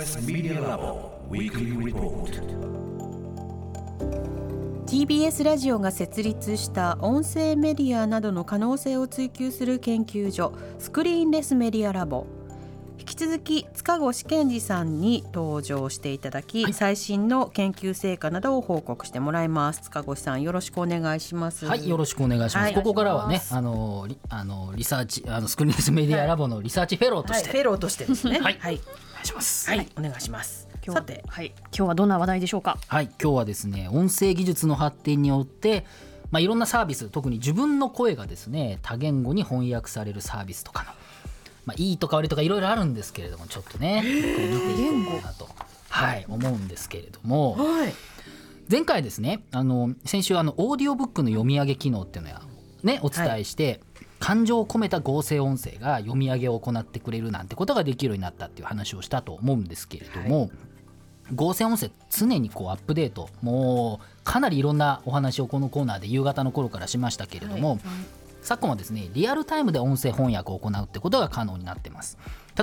TBS Media Lab Weekly Report. TBS ラジオが設立した音声メディアなどの可能性を追求する研究所 Screenless Media Lab。引き続き塚越健二さんに登場していただき、最新の研究成果などを報告してもらいます。塚越さんよろしくお願いします。はい、よろしくお願いします。はい。ここからはねあの、リあの、リサーチ、あの、 Screenless Media Lab のリサーチフェローとはい、して。フェローとしてですね。はい願いします。はいお願いします今日さてはい、今日はどんな話題でしょうか？はい、今日はですね、音声技術の発展によって。まあ、いろんなサービス、特に自分の声がですね、多言語に翻訳されるサービスとかの。まあ、いいとか悪いとかいろいろあるんですけれども、ちょっとね、見ていこうかなと。はい、思うんですけれども。はい前回ですねあの先週あのオーディオブックの読み上げ機能っていうのをねお伝えして、感情を込めた合成音声が読み上げを行ってくれるなんてことができるようになったっていう話をしたと思うんですけれども、合成音声常にこうアップデートもうかなりいろんなお話をこのコーナーで夕方の頃からしましたけれども、昨今はですねリアルタイムで音声翻訳を行うってことが可能になってます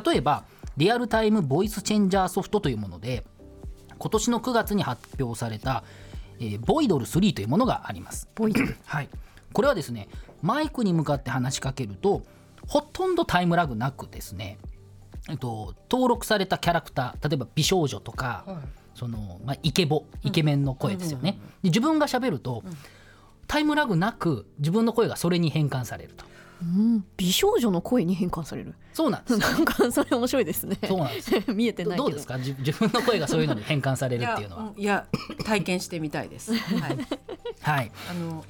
例えばリアルタイムボイスチェンジャーソフトというもので今年の9月に発表された、えー Voidol 3というものがあります。 Voidol。はい、これはですねマイクに向かって話しかけるとほとんどタイムラグなくですね、えっと、登録されたキャラクター例えば美少女とか、そのまあ、イケボイケメンの声ですよね。で自分が喋ると、タイムラグなく自分の声がそれに変換されると。うん、美少女の声に変換される。そうなんですよ。なんかそれ面白いですね。そうなんです 見えてないけど。どどうですか？自自分の声がそういうのに変換されるっていうのは。うんいや体験してみたいですはいはい、あの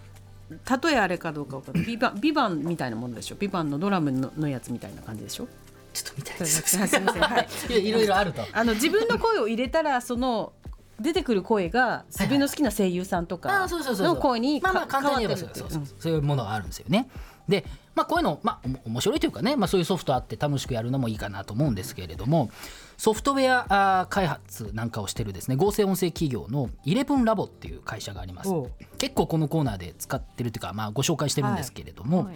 例えあれかどうかわかんない。ビバンビバンみたいなものでしょ？ビバンのドラムののやつみたいな感じでしょ？ちょっと見たいすです。いません。はい。いろいろあると。あの自分の声を入れたらその出てくる声が自分の好きな声優さんとあかの声に変わってるっていう。そういうものがあるんですよね。で、まあ、こういうの、まあ、おも面白いというかね、まあ、そういうソフトあって楽しくやるのもいいかなと思うんですけれどもソフトウェア開発なんかをしてるですね合成音声企業のイレブンラボっていう会社があります。結構このコーナーで使ってるというか、まあ、ご紹介してるんですけれども、はい。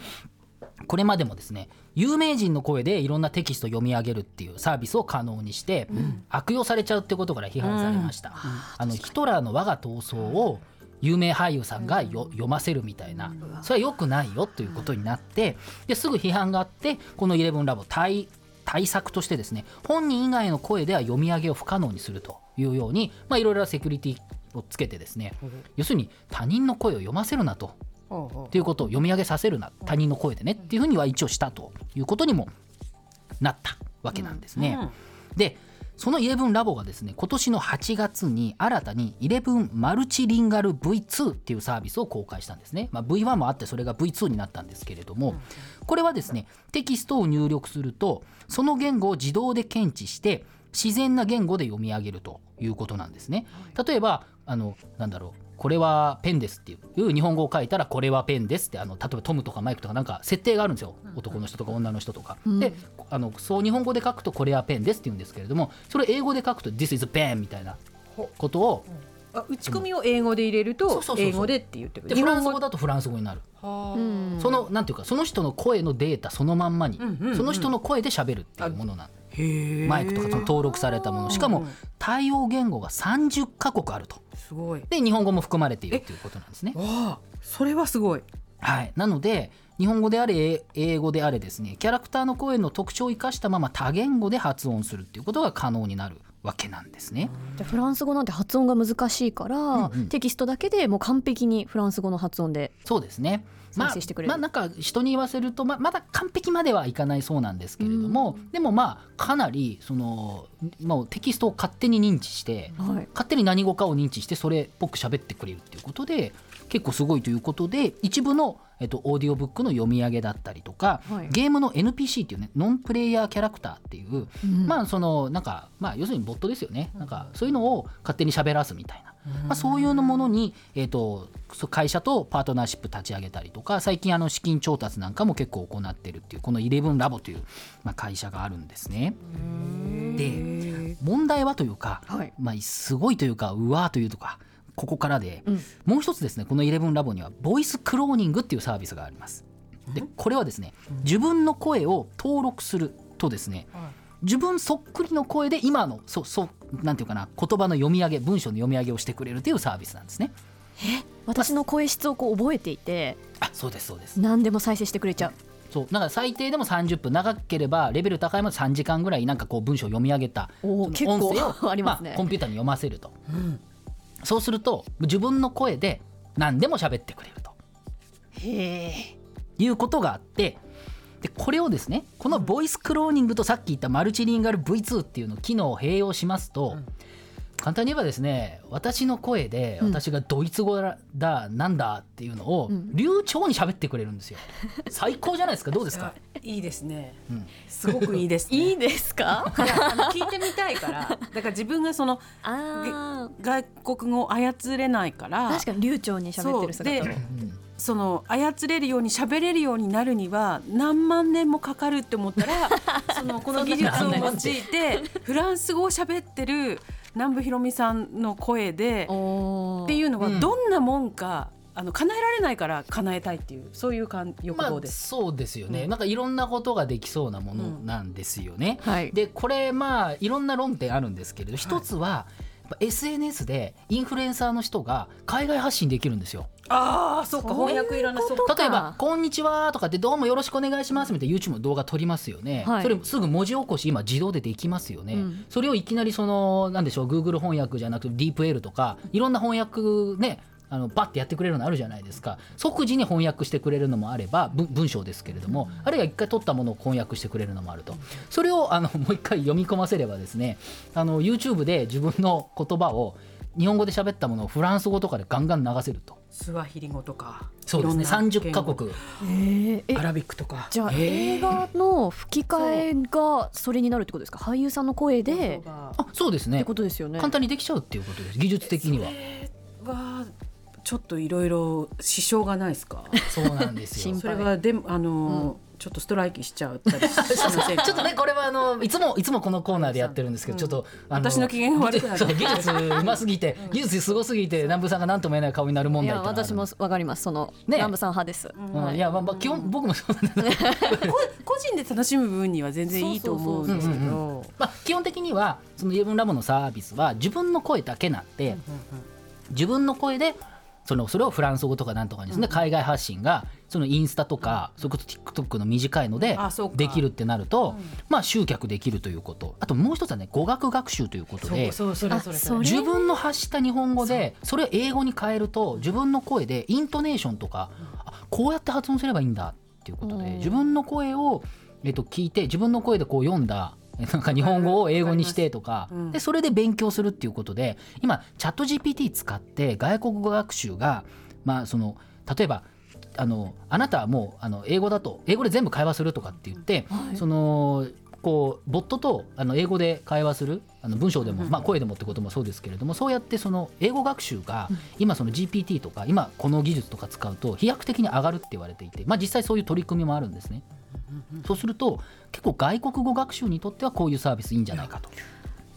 これまでもですね有名人の声でいろんなテキストを読み上げるっていうサービスを可能にして、悪用されちゃうってことから批判されました、あのヒトラーの我が闘争を有名俳優さんがよ、読ませるみたいな。それは良くないよということになってですぐ批判があってこのイレブンラボ対対策としてですね本人以外の声では読み上げを不可能にするというようにまあいろいろなセキュリティをつけてですね要するに他人の声を読ませるなと。っていうことを読み上げさせるな他人の声でねっていうふうには一応したということにもなったわけなんですね。でその11ラボがですね今年の8月に新たに11マルチリンガル V2 っていうサービスを公開したんですね、まあ、V1 もあってそれが V2 になったんですけれどもこれはですねテキストを入力するとその言語を自動で検知して自然な言語で読み上げるということなんですね。例えばあのなんだろうこれはペンですっていう日本語を書いたらこれはペンですってあの例えばトムとかマイクとかなんか設定があるんですよ。男の人とか女の人とか、であのそう日本語で書くとこれはペンですって言うんですけれどもそれを英語で書くと This is a pen みたいなことをあ打ち込みを英語で入れると英語でって言ってくでる。フランス語だとフランス語になる。そのなんていうかその人の声のデータそのまんまに、その人の声で喋るっていうものなんマイクとかその登録されたもの。しかも対応言語が30カ国あると。すごい。で日本語も含まれているということなんですね。それはすごい。はい、なので日本語であれ英語であれですねキャラクターの声の特徴を生かしたまま多言語で発音するっていうことが可能になるわけなんですね。じゃあフランス語なんて発音が難しいから、うんうんテキストだけでもう完璧にフランス語の発音でそうですね。まあまあなんか人に言わせるとままだ完璧まではいかないそうなんですけれども、でもまあかなりそのもうテキストを勝手に認知して、はい勝手に何語かを認知してそれっぽく喋ってくれるっていうことで結構すごいということで一部の、えっと、オーディオブックの読み上げだったりとか、はい。ゲームの NPC っていうねノンプレイヤーキャラクターっていう、うん。まあそのなんかまあ要するにボットですよね。なんかそういうのを勝手に喋らすみたいな、まあ、そういうのものに、えっと会社とパートナーシップ立ち上げたりとか最近あの資金調達なんかも結構行ってるっていうこのイレブンラボという、まあ、会社があるんですね。で問題はというか、はい。まあ、すごいというかうわーというとかここからで、うん。もう一つですねこのイレブンラボにはボイスクローニングっていうサービスがあります。でこれはですね自分の声を登録するとですね自分そっくりの声で今のそそうなんていうかな言葉の読み上げ文章の読み上げをしてくれるというサービスなんですね。私の声質をこう覚えていてあそうですそうです。何でも再生してくれちゃう。そうだから最低でも30分長ければレベル高いもの3時間ぐらいなんかこう文章を読み上げた音声を ありますね。あ、コンピューターに読ませると、そうすると自分の声で何でも喋ってくれるとへえ。いうことがあってでこれをですねこのボイスクローニングとさっき言ったマルチリンガル V2 っていうの機能を併用しますと、簡単に言えばですね私の声でうん。私がドイツ語だ、なんだっていうのをうん。流暢に喋ってくれるんですよ。最高じゃないですか。どうですか、い。いですね。うん。すごくいいです、ね、いいですか？聞いてみたいからだから自分がその外国語を操れないから確かに流暢に喋ってる姿。をそう。でうん。その操れるように喋れるようになるには何万年もかかるって思ったら そのこの技術を用いてフランス語を喋ってる南部ひろみさんの声でっていうのはうんどんなもんか、あの叶えられないから叶えたいっていうそういう感欲まあ望です。そうですよね、うんなんかいろんなことができそうなものなんですよね。はいでこれまあいろんな論点あるんですけれど一つは、やっぱ SNS でインフルエンサーの人が海外発信できるんですよ。ああそうか翻訳いらない。そう例えばか「こんにちは」とかって「どうもよろしくお願いします」みたいな YouTube の動画撮りますよね、はい。それすぐ文字起こし今自動でできますよね、うん。それをいきなりそのなんでしょう Google 翻訳じゃなくて DeepL とかいろんな翻訳ねあのバッてやってくれるのあるじゃないですか。即時に翻訳してくれるのもあれば文文章ですけれども、あるいは一回取ったものを翻訳してくれるのもあると。それをあの もう一回読み込ませればですねあの YouTube で自分の言葉を日本語で喋ったものをフランス語とかでガンガン流せるとスワヒリ語とかそうですね。いろんな30カ国。えーえアラビックとか。じゃあへー。映画の吹き替えがそれになるってことですか？俳優さんの声で？はあそうですね。ってことですよね。簡単にできちゃうっていうことです。技術的には。ちょっといろいろ支障がないですか？そうなんですよ。心それはでもあの、ちょっとストライキしちゃったりしませんか？ちょっとねこれはあのいつもいつもこのコーナーでやってるんですけど、うん。ちょっとあ私の機嫌が悪くなる。技術うますぎて技術すごすぎて南部さんが何とも言えない顔になる問い題ってのがあるや私もわかります。そのね。南部さん派です、うん。い。やまあまあ基本僕もそう。なんですこ個人で楽しむ分には全然いいと思うんですけど。まあ基本的にはそのイレブンラボのサービスは自分の声だけなんで自分の声でそのそれをフランス語とかなんとかにですね、海外発信がそのインスタとか、それこそ TikTok の短いのでできるってなると、まあ集客できるということ。あともう一つはね語学学習ということで自分の発した日本語でそれを英語に変えると自分の声でイントネーションとかあこうやって発音すればいいんだっていうことでうん。自分の声を、えっと、聞いて自分の声でこう読んだえ なんか日本語を英語にしてとかうん。でそれで勉強するっていうことで今チャット GPT 使って外国語学習がまあその例えばあのあなたはもうあの英語だと英語で全部会話するとかって言って、はい。そのこうボットとあの英語で会話するあの文章でも、まあ、声でもってこともそうですけれどもそうやってその英語学習が今その GPT とか今この技術とか使うと飛躍的に上がるって言われていて、まあ、実際そういう取り組みもあるんですね。そうすると結構外国語学習にとってはこういうサービスいいんじゃないかと。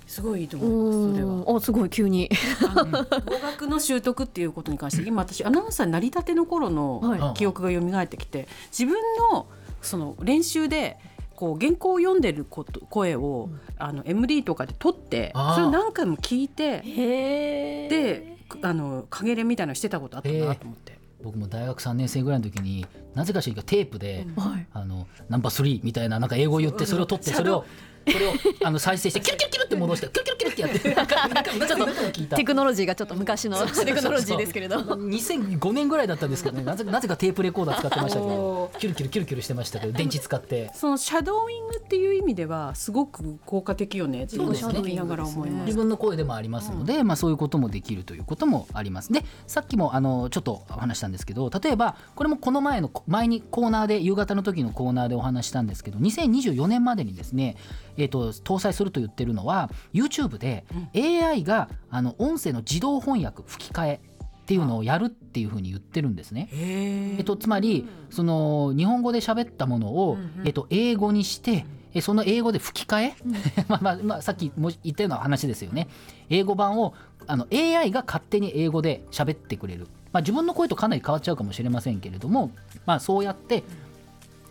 すごいいいとう思いますそれは。んあすごい急に。あの語学の習得っていうことに関して今私アナウンサーになりたての頃のはい。記憶が蘇ってきて自分のその練習でこう原稿を読んでること声を、あの MD とかで撮ってそれを何回も聞いてへえであの影練みたいなのしてたことあったなと思って。僕も大学3年生ぐらいの時になぜかしらテープで、はい。あのナンバー3みたいななんか英語を言ってそれを取ってそれをそれをあの再生してキュルキュルキュルって戻してキュルキュルキュルってやってなんかなんかちょっとテクノロジーがちょっと昔のテクノロジーですけれど。2005年ぐらいだったんですけどねなぜなぜかテープレコーダー使ってましたけどおキュルキュルキュルキュルしてましたけど電池使って。そのシャドーイングっていう意味ではすごく効果的よねそうですね。自分の声でもありますので、まあ、そういうこともできるということもあります。でさっきもあのちょっとお話したんですけど例えばこれもこの前の前にコーナーで夕方の時のコーナーでお話したんですけど2024年までにですね、えー、と搭載すると言ってるのは YouTube で AI があの音声の自動翻訳吹き替えっていうのをやるっていうふうに言ってるんですね。へえっと、つまりその日本語で喋ったものを、えっと、英語にしてえその英語で吹き替え、まあまあまあさっきも言ったような話ですよね。英語版をあの AI が勝手に英語で喋ってくれる、まあ、自分の声とかなり変わっちゃうかもしれませんけれども、まあ、そうやって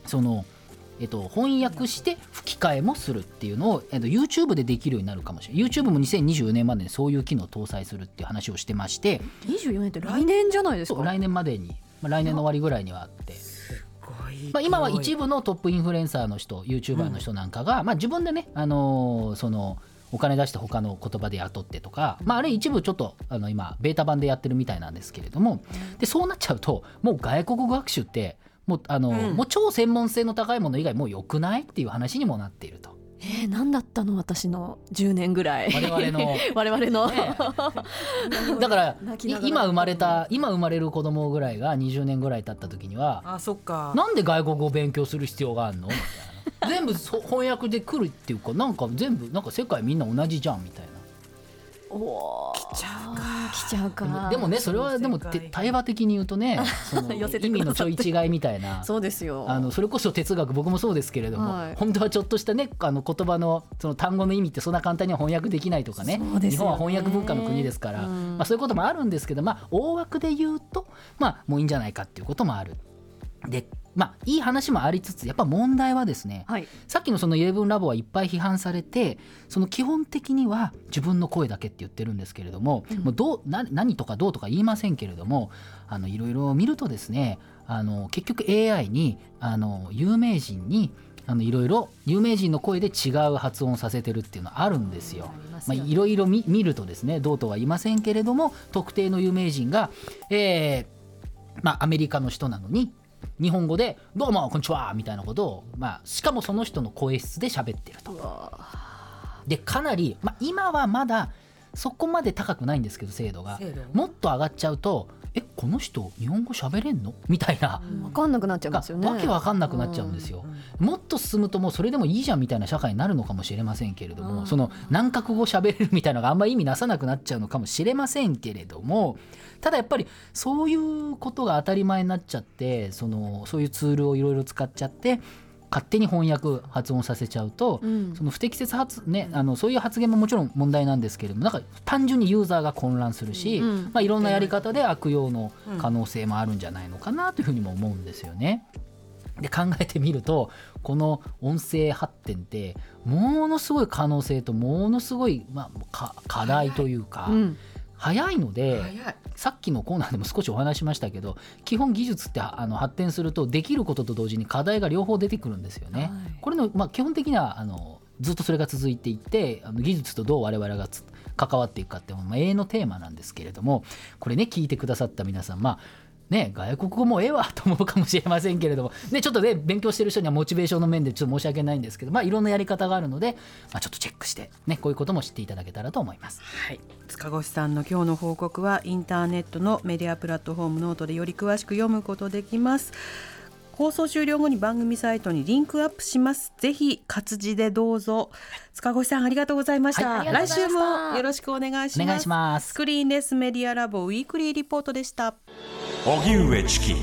そのえっと、翻訳して吹き替えもするっていうのを、えっと、YouTube でできるようになるかもしれない。YouTube も2024年までにそういう機能を搭載するっていう話をしてまして。24年って来年じゃないですか？そう来年までに、まあ、来年の終わりぐらいにはあって。まあ、今は一部のトップインフルエンサーの人 YouTuber の人なんかが、まあ、自分でね、あのーそのお金出して他の言葉で雇ってとか、まあ、あれ一部ちょっとあの今ベータ版でやってるみたいなんですけれども。でそうなっちゃうともう外国語学習ってもうあの、うん。もう超専門性の高いもの以外もう良くないっていう話にもなっていると。えー、何だったの私の10年ぐらい。我々の。我々の、ね だから今生まれた今生まれる子供ぐらいが20年ぐらい経った時にはあそっか。なんで外国語を勉強する必要があるの？みたいな。全部そ翻訳で来るっていうかなんか全部なんか世界みんな同じじゃんみたいな。おー。来ちゃうか来ちゃうか。でもねそれはでも対話的に言うとね その意味のちょい違いみたいな。そうですよ。あのそれこそ哲学僕もそうですけれども、はい。本当はちょっとしたねあの言葉のその単語の意味ってそんな簡単には翻訳できないとかね。日本は翻訳文化の国ですから、うん。まあ、そういうこともあるんですけど、まあ、大枠で言うと、まあ、もういいんじゃないかっていうこともある。でまあいい話もありつつやっぱ問題はですね、はい。さっきのそのイレブンラボはいっぱい批判されてその基本的には自分の声だけって言ってるんですけれども,、もうどうな何とかどうとか言いませんけれどもあのいろいろ見るとですねあの結局 AI にあの有名人にあのいろいろ有名人の声で違う発音させてるっていうのはあるんですよ。まあ、いろいろ見見るとですねどうとは言いませんけれども特定の有名人が、えーまあ、アメリカの人なのに日本語で「どうもこんにちは」みたいなことを、まあ、しかもその人の声質で喋ってると。でかなり、まあ、今はまだそこまで高くないんですけど精度がもっと上がっちゃうと「えこの人日本語喋れんの?」みたいな。分かんなくなっちゃいますよねわけわかんなくなっちゃうんですよ。もっと進むともうそれでもいいじゃんみたいな社会になるのかもしれませんけれども、うんその何カ国語喋れるみたいなのがあんまり意味なさなくなっちゃうのかもしれませんけれどもただやっぱりそういうことが当たり前になっちゃってそのそういうツールをいろいろ使っちゃって勝手に翻訳発音させちゃうと、うん。その不適切発ねあのそういう発言ももちろん問題なんですけれどもなんか単純にユーザーが混乱するし、うん。まあ、いろんなやり方で悪用の可能性もあるんじゃないのかなというふうにも思うんですよね。で考えてみるとこの音声発展ってものすごい可能性とものすごい、まあ、か課題というか、うん早いので、さっきのコーナーでも少しお話ししましたけど基本技術ってあの発展するとできることと同時に課題が両方出てくるんですよね。はいこれの、まあ、基本的にはあのずっとそれが続いていってあの技術とどう我々がつ関わっていくかって、まあ、永遠のテーマなんですけれどもこれね聞いてくださった皆さんまあね、外国語もええわと思うかもしれませんけれども、ね、ちょっとね勉強してる人にはモチベーションの面でちょっと申し訳ないんですけど、まあ、いろんなやり方があるので、まあ、ちょっとチェックして、ね、こういうことも知っていただけたらと思います。はい、塚越さんの今日の報告はインターネットのメディアプラットフォームノートでより詳しく読むことできます。放送終了後に番組サイトにリンクアップします。ぜひ活字でどうぞ。塚越さんありがとうございました、はい来週もよろしくお願いします。お願いします。 Screenless Media Lab Weekly Report でした。荻上チキ